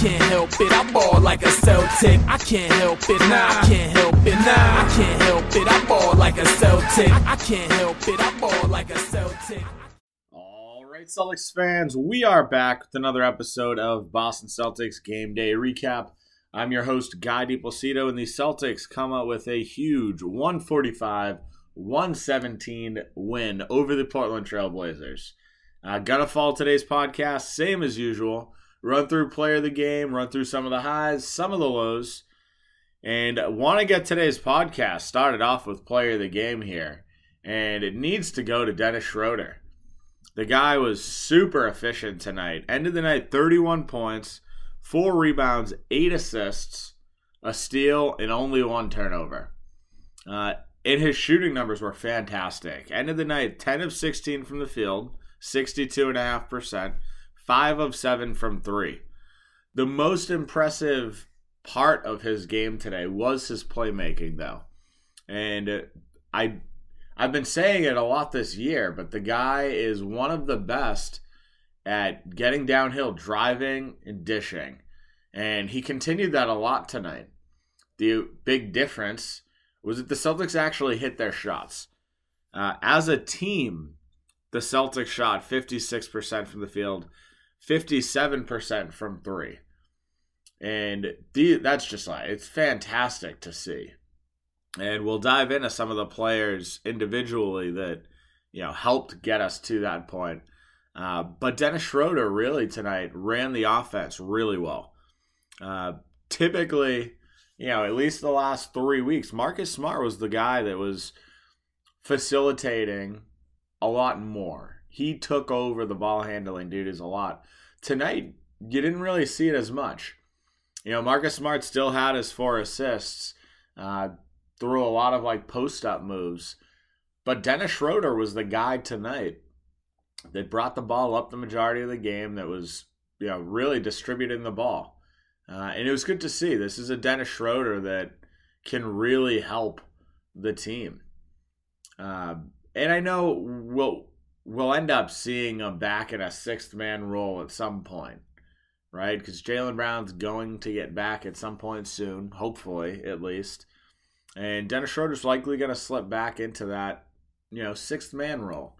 can't help it. I ball like a Celtic. I can't help it. Nah, I can't help it. Nah, I can't help it. I ball like a Celtic. I can't help it. I ball like a Celtic. All right, Celtics fans, we are back with another episode of Boston Celtics Game Day Recap. I'm your host, Guy DiPlacido, and the Celtics come out with a huge 145 117 win over the Portland Trailblazers. Uh, gonna follow today's podcast, same as usual. Run through player of the game, run through some of the highs, some of the lows, and want to get today's podcast started off with player of the game here. And it needs to go to Dennis Schroeder. The guy was super efficient tonight. Ended the night 31 points, four rebounds, eight assists, a steal, and only one turnover. Uh, and his shooting numbers were fantastic. Ended the night 10 of 16 from the field, 62.5%, 5 of 7 from 3. The most impressive part of his game today was his playmaking, though. And I I've been saying it a lot this year, but the guy is one of the best at getting downhill, driving, and dishing. And he continued that a lot tonight. The big difference was that the Celtics actually hit their shots. Uh, as a team, the Celtics shot 56% from the field, 57% from three. And the, that's just like, it's fantastic to see. And we'll dive into some of the players individually that, you know, helped get us to that point. Uh, but Dennis Schroeder really tonight ran the offense really well. Uh, typically, you know, at least the last three weeks, Marcus Smart was the guy that was facilitating a lot more. He took over the ball handling duties a lot. Tonight, you didn't really see it as much. You know, Marcus Smart still had his four assists, uh, threw a lot of like post up moves, but Dennis Schroeder was the guy tonight that brought the ball up the majority of the game. That was you know really distributing the ball, uh, and it was good to see. This is a Dennis Schroeder that can really help the team. Uh, and I know we'll we'll end up seeing him back in a sixth man role at some point, right? Because Jaylen Brown's going to get back at some point soon, hopefully at least. And Dennis Schroeder's likely going to slip back into that, you know, sixth man role.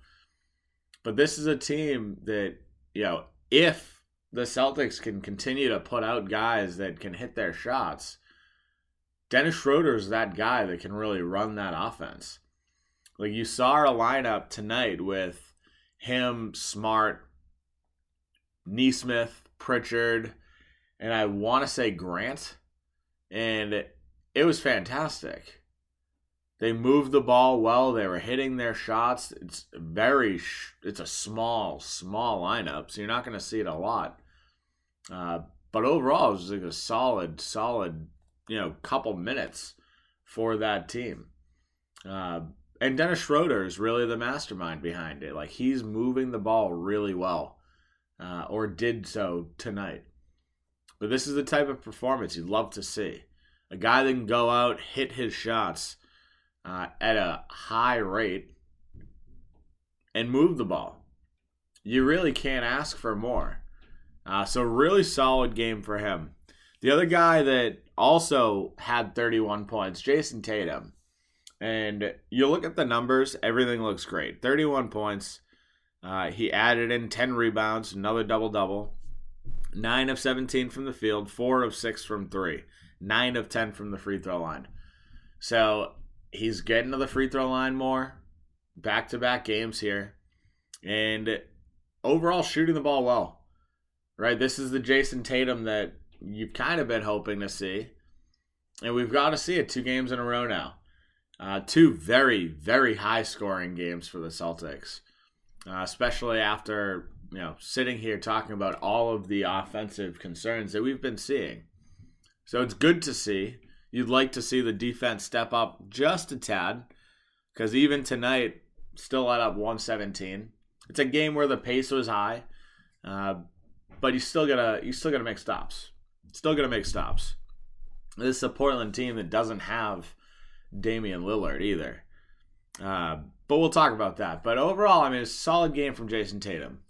But this is a team that, you know, if the Celtics can continue to put out guys that can hit their shots, Dennis Schroeder is that guy that can really run that offense. Like you saw our lineup tonight with him, Smart, Nesmith, Pritchard, and I want to say Grant. And it was fantastic. They moved the ball well. They were hitting their shots. It's very, it's a small, small lineup, so you're not going to see it a lot. Uh, but overall, it was like a solid, solid, you know, couple minutes for that team. Uh, and Dennis Schroeder is really the mastermind behind it. Like he's moving the ball really well, uh, or did so tonight. But this is the type of performance you'd love to see a guy that can go out, hit his shots uh, at a high rate, and move the ball. You really can't ask for more. Uh, so, really solid game for him. The other guy that also had 31 points, Jayson Tatum. And you look at the numbers, everything looks great. 31 points. Uh, he added in 10 rebounds, another double double. 9 of 17 from the field, 4 of 6 from 3 nine of 10 from the free throw line. So he's getting to the free throw line more, back to back games here, and overall shooting the ball well. Right? This is the Jayson Tatum that you've kind of been hoping to see. And we've got to see it two games in a row now. Uh, two very, very high scoring games for the Celtics, uh, especially after you know sitting here talking about all of the offensive concerns that we've been seeing. So it's good to see. You'd like to see the defense step up just a tad, because even tonight, still let up 117. It's a game where the pace was high, uh, but you still gotta you still gotta make stops. Still gotta make stops. This is a Portland team that doesn't have Damian Lillard either. Uh, but we'll talk about that. But overall, I mean, it's a solid game from Jayson Tatum.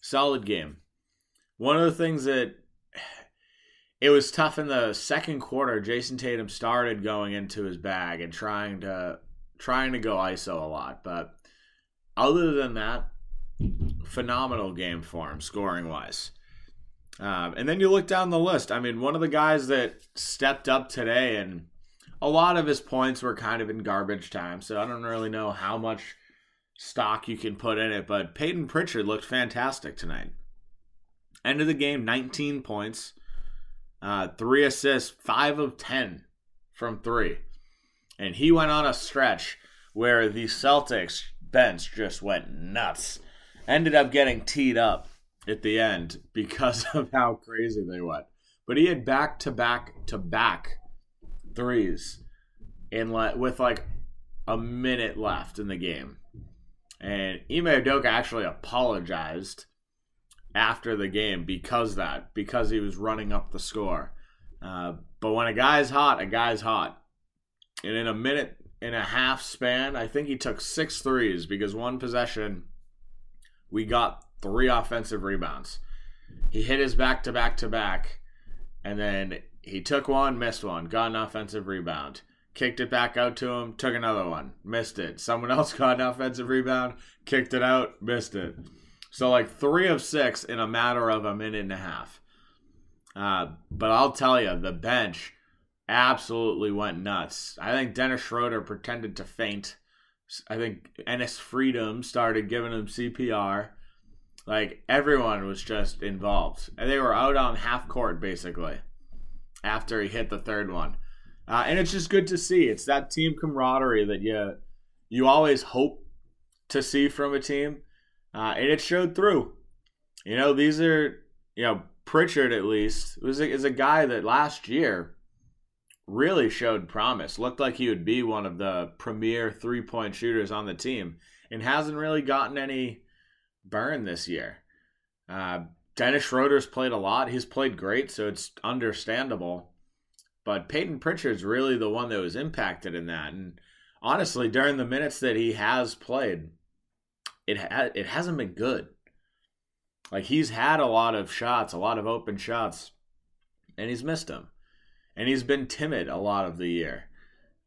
Solid game. One of the things that it was tough in the second quarter. Jayson Tatum started going into his bag and trying to trying to go ISO a lot, but other than that, phenomenal game for him scoring wise. Um, and then you look down the list. I mean, one of the guys that stepped up today, and a lot of his points were kind of in garbage time, so I don't really know how much stock you can put in it. But Peyton Pritchard looked fantastic tonight. End of the game, 19 points, uh, three assists, five of 10 from three. And he went on a stretch where the Celtics bench just went nuts. Ended up getting teed up at the end because of how crazy they went. But he had back to back to back threes in le- with like a minute left in the game. And Ime Udoka actually apologized after the game because that, because he was running up the score. Uh, but when a guy's hot, a guy's hot. And in a minute and a half span, I think he took six threes because one possession, we got three offensive rebounds. He hit his back to back to back, and then he took one, missed one, got an offensive rebound, kicked it back out to him, took another one, missed it. Someone else got an offensive rebound, kicked it out, missed it. So like three of six in a matter of a minute and a half. Uh, but I'll tell you, the bench absolutely went nuts. I think Dennis Schroeder pretended to faint. I think Enes Freedom started giving him CPR. Like everyone was just involved, and they were out on half court basically after he hit the third one. Uh, and it's just good to see. It's that team camaraderie that you you always hope to see from a team, uh, and it showed through. You know, these are you know Pritchard at least was a, is a guy that last year really showed promise. Looked like he would be one of the premier three point shooters on the team, and hasn't really gotten any burn this year. Uh, Dennis Schroeder's played a lot. He's played great, so it's understandable. But Peyton Pritchard's really the one that was impacted in that. And honestly, during the minutes that he has played, it ha- it hasn't been good. Like he's had a lot of shots, a lot of open shots, and he's missed them. And he's been timid a lot of the year.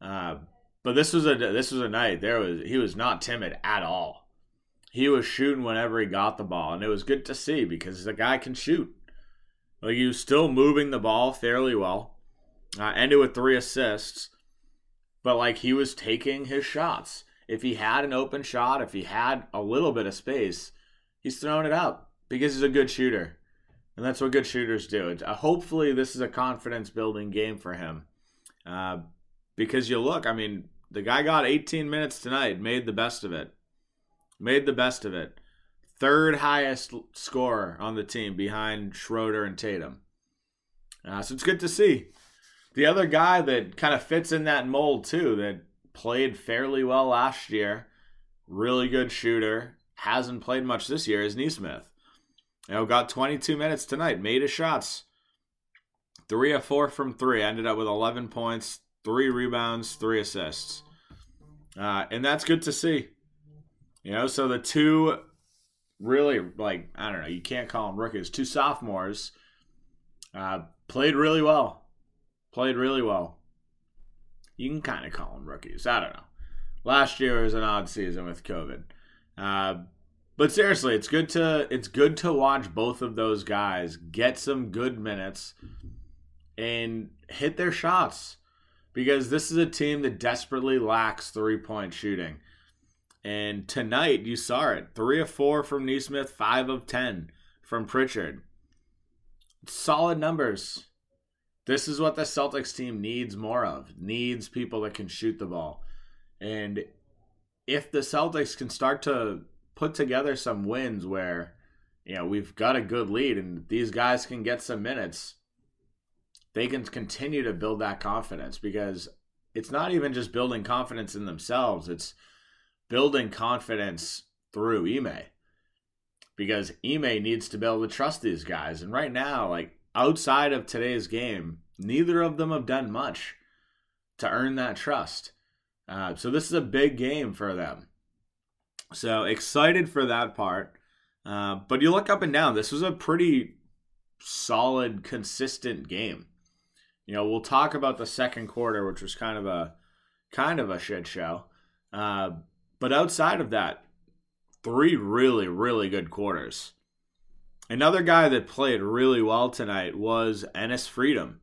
Uh, but this was a this was a night there was he was not timid at all he was shooting whenever he got the ball, and it was good to see because the guy can shoot. Like he was still moving the ball fairly well. Uh, ended with three assists, but like he was taking his shots. If he had an open shot, if he had a little bit of space, he's throwing it up because he's a good shooter, and that's what good shooters do. Uh, hopefully, this is a confidence building game for him. Uh, because you look, I mean, the guy got 18 minutes tonight, made the best of it. Made the best of it. Third highest scorer on the team behind Schroeder and Tatum. Uh, so it's good to see. The other guy that kind of fits in that mold too, that played fairly well last year, really good shooter, hasn't played much this year, is Nesmith. You know, got 22 minutes tonight, made his shots. Three of four from three, ended up with 11 points, three rebounds, three assists. Uh, and that's good to see. You know, so the two really like I don't know, you can't call them rookies. Two sophomores uh, played really well. Played really well. You can kind of call them rookies. I don't know. Last year was an odd season with COVID. Uh, but seriously, it's good to it's good to watch both of those guys get some good minutes and hit their shots because this is a team that desperately lacks three point shooting. And tonight you saw it. Three of four from Nesmith, five of ten from Pritchard. Solid numbers. This is what the Celtics team needs more of. Needs people that can shoot the ball. And if the Celtics can start to put together some wins where, you know, we've got a good lead and these guys can get some minutes, they can continue to build that confidence because it's not even just building confidence in themselves. It's building confidence through Ime because Ime needs to be able to trust these guys. And right now, like outside of today's game, neither of them have done much to earn that trust. Uh, so this is a big game for them. So excited for that part. Uh, but you look up and down. This was a pretty solid, consistent game. You know, we'll talk about the second quarter, which was kind of a kind of a shit show. Uh, but outside of that, three really, really good quarters. Another guy that played really well tonight was Enes Freedom.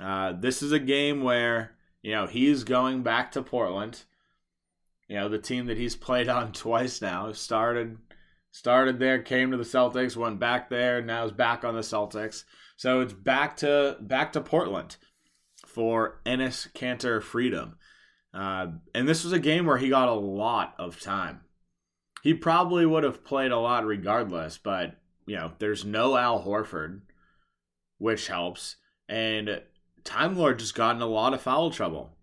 Uh, this is a game where you know he's going back to Portland. You know the team that he's played on twice now. Started started there, came to the Celtics, went back there, now is back on the Celtics. So it's back to back to Portland for Enes Kanter Freedom. Uh, and this was a game where he got a lot of time. He probably would have played a lot regardless, but you know, there's no Al Horford, which helps. And Time Lord just got in a lot of foul trouble.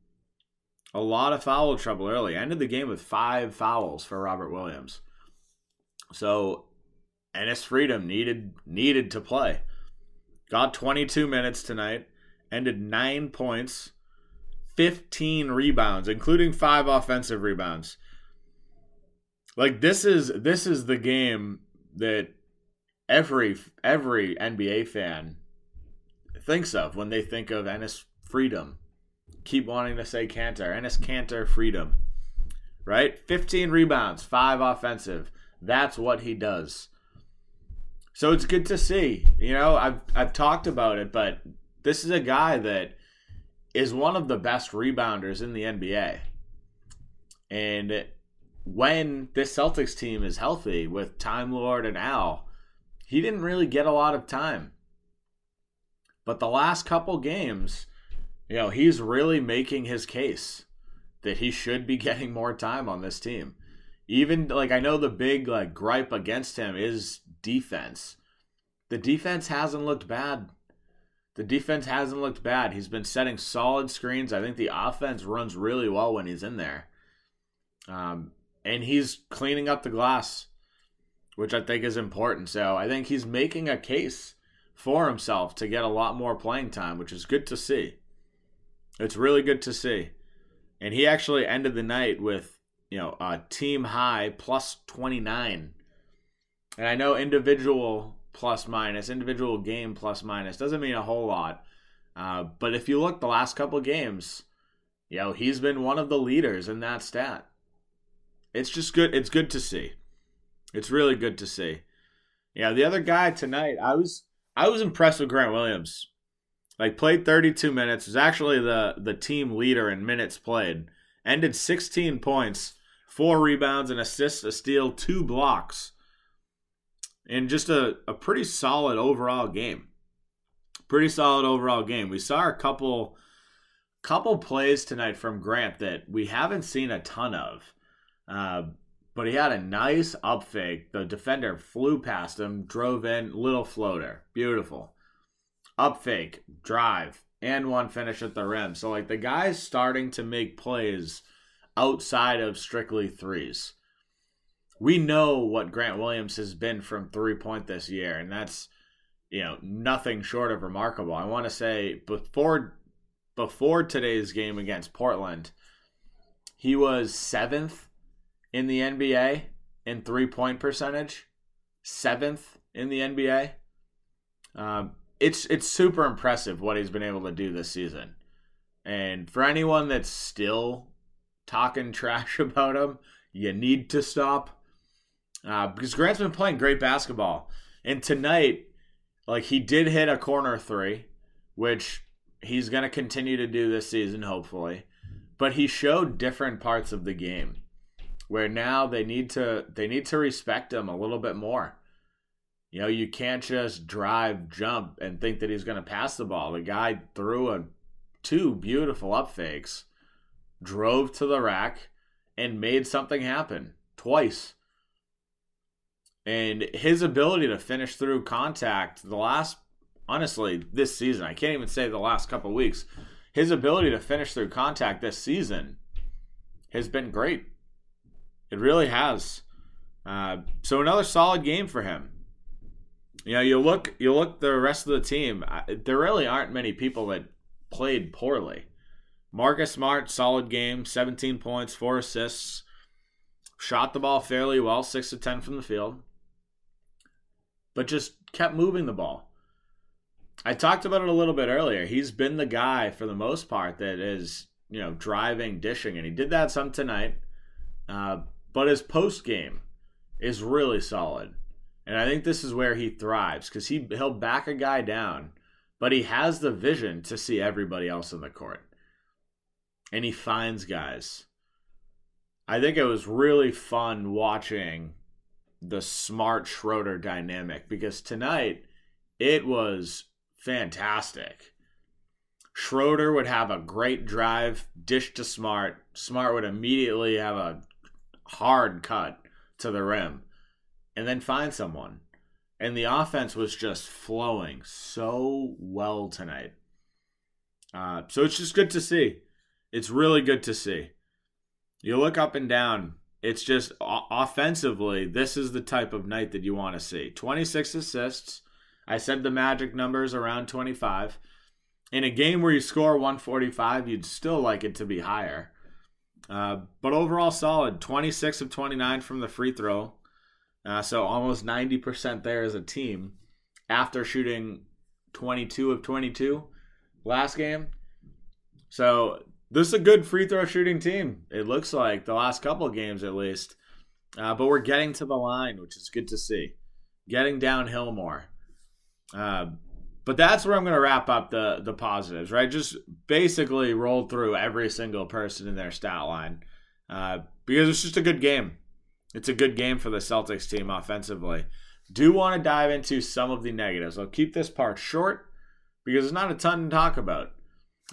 A lot of foul trouble early. Ended the game with five fouls for Robert Williams. So Enes Freedom needed needed to play. Got 22 minutes tonight. Ended nine points, 15 rebounds, including five offensive rebounds. Like this is this is the game that every every NBA fan thinks of when they think of Enes Freedom. Keep wanting to say Kanter. Enes Kanter Freedom. Right? 15 rebounds, 5 offensive. That's what he does. So it's good to see. You know, I've I've talked about it, but this is a guy that is one of the best rebounders in the NBA. And when this Celtics team is healthy with Time Lord and Al, he didn't really get a lot of time. But the last couple games, you know, he's really making his case that he should be getting more time on this team. Even like I know the big like gripe against him is defense. The defense hasn't looked bad. The defense hasn't looked bad. He's been setting solid screens. I think the offense runs really well when he's in there. Um, and he's cleaning up the glass which I think is important. So I think he's making a case for himself to get a lot more playing time, which is good to see. It's really good to see. And he actually ended the night with, you know, a team high plus 29. And I know individual plus minus, individual game plus minus doesn't mean a whole lot. Uh, but if you look the last couple games, you know, he's been one of the leaders in that stat. It's just good. It's good to see. It's really good to see. Yeah, the other guy tonight, I was I was impressed with Grant Williams. Like played 32 minutes, was actually the the team leader in minutes played. Ended 16 points, four rebounds, an assist, a steal, two blocks. And just a, a pretty solid overall game. Pretty solid overall game. We saw a couple couple plays tonight from Grant that we haven't seen a ton of. Uh, but he had a nice up fake. The defender flew past him, drove in, little floater. Beautiful. Up fake, drive, and one finish at the rim. So, like, the guy's starting to make plays outside of strictly threes. We know what Grant Williams has been from three point this year, and that's, you know, nothing short of remarkable. I want to say before before today's game against Portland, he was seventh in the NBA in three point percentage, seventh in the NBA. Um, it's it's super impressive what he's been able to do this season. And for anyone that's still talking trash about him, you need to stop. Uh, because Grant's been playing great basketball. And tonight, like he did hit a corner three, which he's going to continue to do this season, hopefully. But he showed different parts of the game where now they need to they need to respect him a little bit more. You know, you can't just drive, jump, and think that he's going to pass the ball. The guy threw a two beautiful up fakes, drove to the rack, and made something happen twice. And his ability to finish through contact the last, honestly, this season, I can't even say the last couple weeks, his ability to finish through contact this season has been great. It really has. Uh, so another solid game for him. You know, you look, you look the rest of the team. There really aren't many people that played poorly. Marcus Smart, solid game, 17 points, four assists, shot the ball fairly well, six to ten from the field, but just kept moving the ball. I talked about it a little bit earlier. He's been the guy for the most part that is, you know, driving, dishing, and he did that some tonight. Uh, but his post game is really solid, and I think this is where he thrives because he he'll back a guy down, but he has the vision to see everybody else in the court, and he finds guys. I think it was really fun watching the smart Schroeder dynamic because tonight it was fantastic. Schroeder would have a great drive, dish to Smart. Smart would immediately have a hard cut to the rim and then find someone. And the offense was just flowing so well tonight. Uh, so it's just good to see. It's really good to see. You look up and down, it's just offensively, this is the type of night that you want to see. 26 assists, I said the magic numbers around 25. In a game where you score 145, you'd still like it to be higher. Uh, but overall, solid. 26 of 29 from the free throw. Uh, so almost 90% there as a team after shooting 22 of 22 last game. So this is a good free throw shooting team. It looks like the last couple games at least. Uh, but we're getting to the line, which is good to see. Getting downhill more. Uh, but that's where I'm going to wrap up the the positives, right? Just basically roll through every single person in their stat line uh, because it's just a good game. It's a good game for the Celtics team offensively. Do want to dive into some of the negatives. I'll keep this part short because there's not a ton to talk about.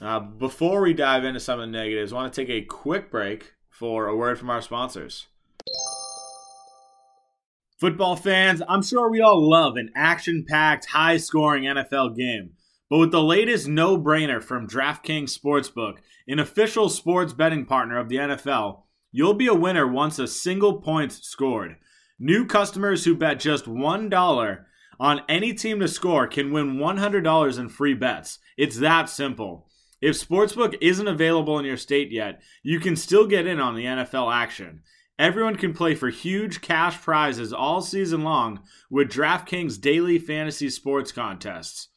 Uh, before we dive into some of the negatives, I want to take a quick break for a word from our sponsors. Football fans, I'm sure we all love an action packed, high scoring NFL game. But with the latest no brainer from DraftKings Sportsbook, an official sports betting partner of the NFL, you'll be a winner once a single point's scored. New customers who bet just $1 on any team to score can win $100 in free bets. It's that simple. If Sportsbook isn't available in your state yet, you can still get in on the NFL action. Everyone can play for huge cash prizes all season long with DraftKings daily fantasy sports contests.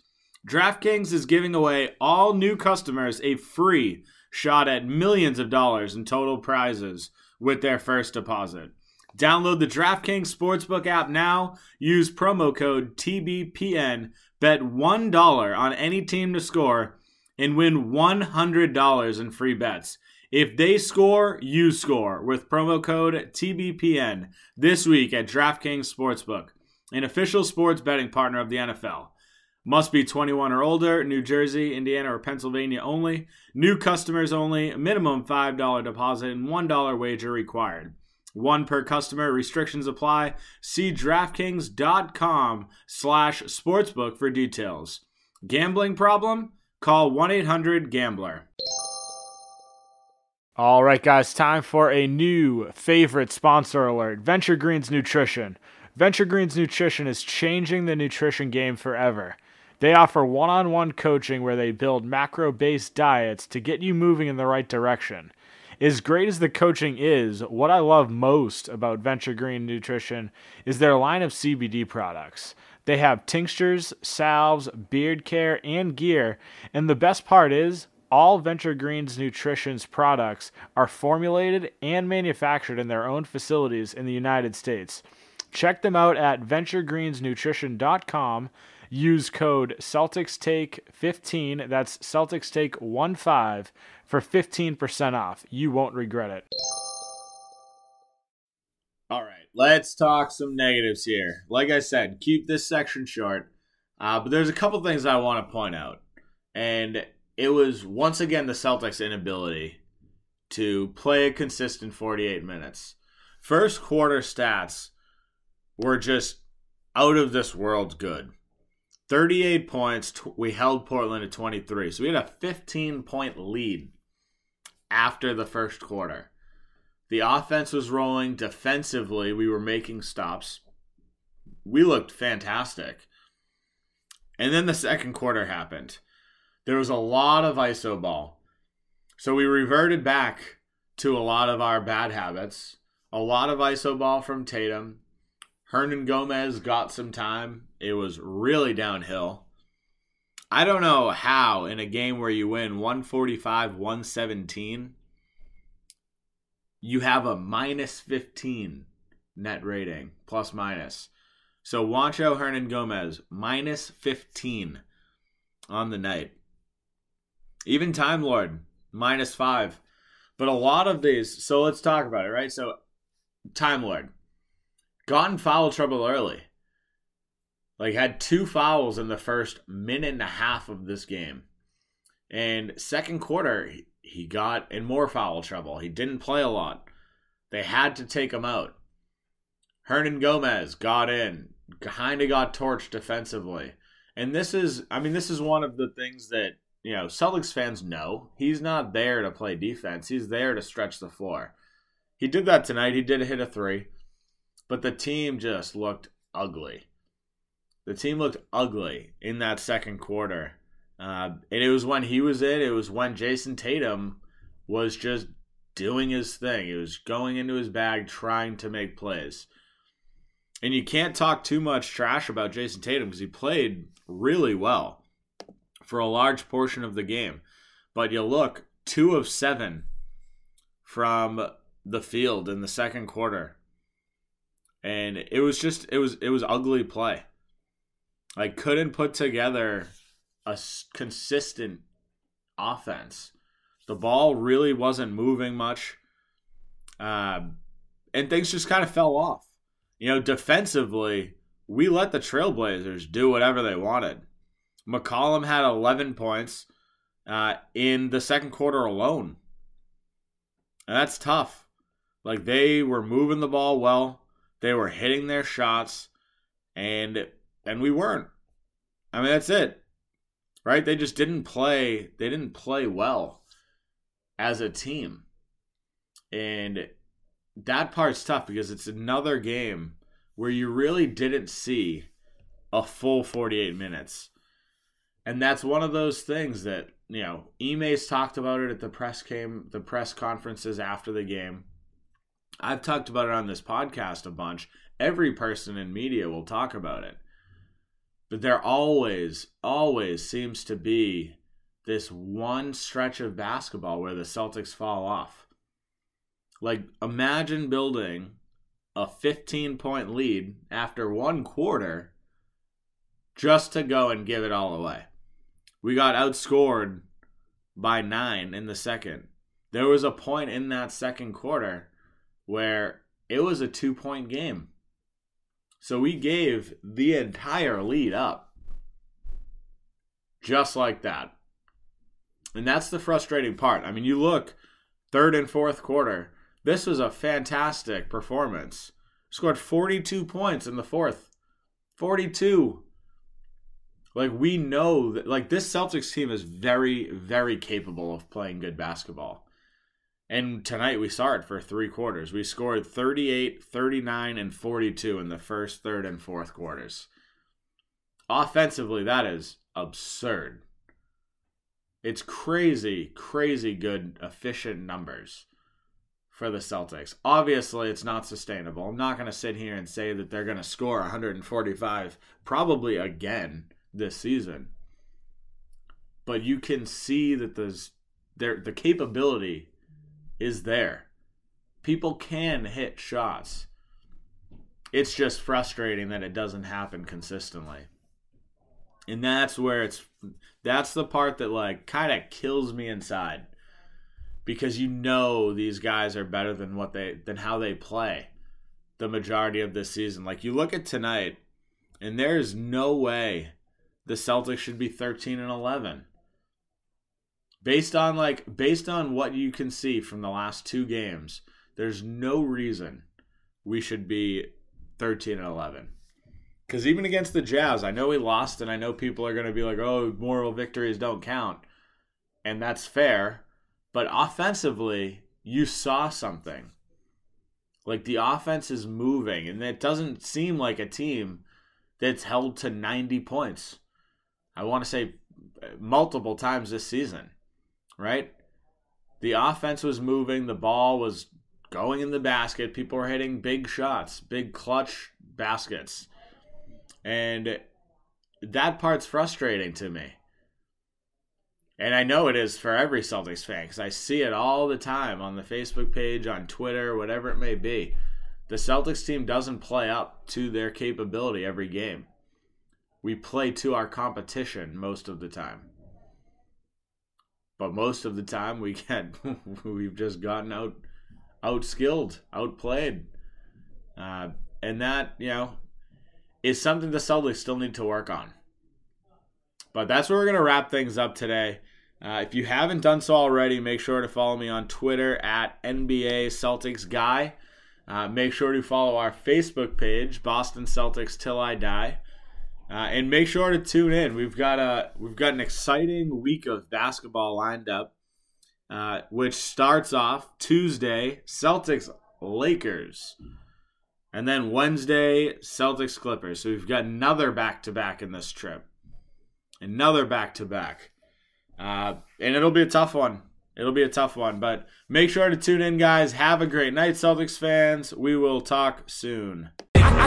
DraftKings is giving away all new customers a free shot at millions of dollars in total prizes with their first deposit. Download the DraftKings Sportsbook app now. Use promo code TBPN. Bet $1 on any team to score and win $100 in free bets. If they score, you score with promo code TBPN this week at DraftKings Sportsbook, an official sports betting partner of the NFL. Must be 21 or older, New Jersey, Indiana, or Pennsylvania only. New customers only, minimum $5 deposit and $1 wager required. One per customer, restrictions apply. See DraftKings.com slash sportsbook for details. Gambling problem? Call 1-800-GAMBLER. All right, guys, time for a new favorite sponsor alert Venture Greens Nutrition. Venture Greens Nutrition is changing the nutrition game forever. They offer one on one coaching where they build macro based diets to get you moving in the right direction. As great as the coaching is, what I love most about Venture Green Nutrition is their line of CBD products. They have tinctures, salves, beard care, and gear, and the best part is all Venture Greens Nutrition's products are formulated and manufactured in their own facilities in the United States. Check them out at venturegreensnutrition.com. Use code CelticsTake15, that's CelticsTake15, for 15% off. You won't regret it. All right, let's talk some negatives here. Like I said, keep this section short, uh, but there's a couple things I want to point out. And it was once again the Celtics' inability to play a consistent 48 minutes. First quarter stats were just out of this world good. 38 points. We held Portland at 23. So we had a 15 point lead after the first quarter. The offense was rolling defensively. We were making stops. We looked fantastic. And then the second quarter happened there was a lot of iso ball. So we reverted back to a lot of our bad habits. A lot of iso ball from Tatum. Hernangomez got some time. It was really downhill. I don't know how in a game where you win 145 117 you have a minus 15 net rating plus minus. So Juancho Hernangomez minus 15 on the night. Even Time Lord minus 5. But a lot of these, so let's talk about it, right? So Time Lord got in foul trouble early. Like had two fouls in the first minute and a half of this game. And second quarter, he got in more foul trouble. He didn't play a lot. They had to take him out. Hernangomez got in, kind of got torched defensively. And this is, I mean, this is one of the things that, you know, Celtics fans know. He's not there to play defense, he's there to stretch the floor. He did that tonight. He did hit a three, but the team just looked ugly. The team looked ugly in that second quarter. Uh, and it was when he was in, it was when Jayson Tatum was just doing his thing. He was going into his bag, trying to make plays. And you can't talk too much trash about Jayson Tatum because he played really well for a large portion of the game. But you look, two of seven from the field in the second quarter. And it was just it was it was ugly play. I couldn't put together a consistent offense. The ball really wasn't moving much. Uh, and things just kind of fell off. You know, defensively, we let the Trailblazers do whatever they wanted. McCollum had 11 points uh, in the second quarter alone. And that's tough. Like, they were moving the ball well, they were hitting their shots, and and we weren't. I mean, that's it. Right? They just didn't play they didn't play well as a team. And that part's tough because it's another game where you really didn't see a full 48 minutes. And that's one of those things that, you know, Ime's talked about it at the press came the press conferences after the game. I've talked about it on this podcast a bunch. Every person in media will talk about it. But there always, always seems to be this one stretch of basketball where the Celtics fall off. Like, imagine building a 15 point lead after one quarter just to go and give it all away. We got outscored by nine in the second. There was a point in that second quarter where it was a two point game. So we gave the entire lead up. Just like that. And that's the frustrating part. I mean, you look third and fourth quarter. This was a fantastic performance. Scored 42 points in the fourth. 42. Like we know that like this Celtics team is very very capable of playing good basketball. And tonight we saw it for three quarters. We scored 38, 39, and 42 in the first, third, and fourth quarters. Offensively, that is absurd. It's crazy, crazy good, efficient numbers for the Celtics. Obviously, it's not sustainable. I'm not going to sit here and say that they're going to score 145 probably again this season. But you can see that there's there the capability is there. People can hit shots. It's just frustrating that it doesn't happen consistently. And that's where it's that's the part that like kind of kills me inside. Because you know these guys are better than what they than how they play the majority of this season. Like you look at tonight and there's no way the Celtics should be 13 and 11 based on like based on what you can see from the last two games there's no reason we should be 13 and 11 because even against the jazz i know we lost and i know people are going to be like oh moral victories don't count. And that's fair. But offensively you saw something. Like the offense is moving and it doesn't seem like a team that's held to 90 points. I want to say uh, multiple times this season right? The offense was moving, the ball was going in the basket, people were hitting big shots, big clutch baskets. And that part's frustrating to me And I know it is for every Celtics fan because I see it all the time on the Facebook page, on Twitter, whatever it may be. The Celtics team doesn't play up to their capability every game. We play to our competition most of the time. But most of the time we get we've just gotten out outskilled, outplayed. Uh, and that, you know, is something the Celtics still need to work on. But that's where we're going to wrap things up today. Uh, if you haven't done so already, make sure to follow me on Twitter at NBA Celtics Guy. Uh, make sure to follow our Facebook page, Boston Celtics Till I Die. Uh, and make sure to tune in. We've got a we've got an exciting week of basketball lined up, uh, which starts off Tuesday Celtics Lakers, and then Wednesday Celtics Clippers. So we've got another back to back in this trip, another back to back, and it'll be a tough one. It'll be a tough one, but make sure to tune in, guys. Have a great night, Celtics fans. We will talk soon.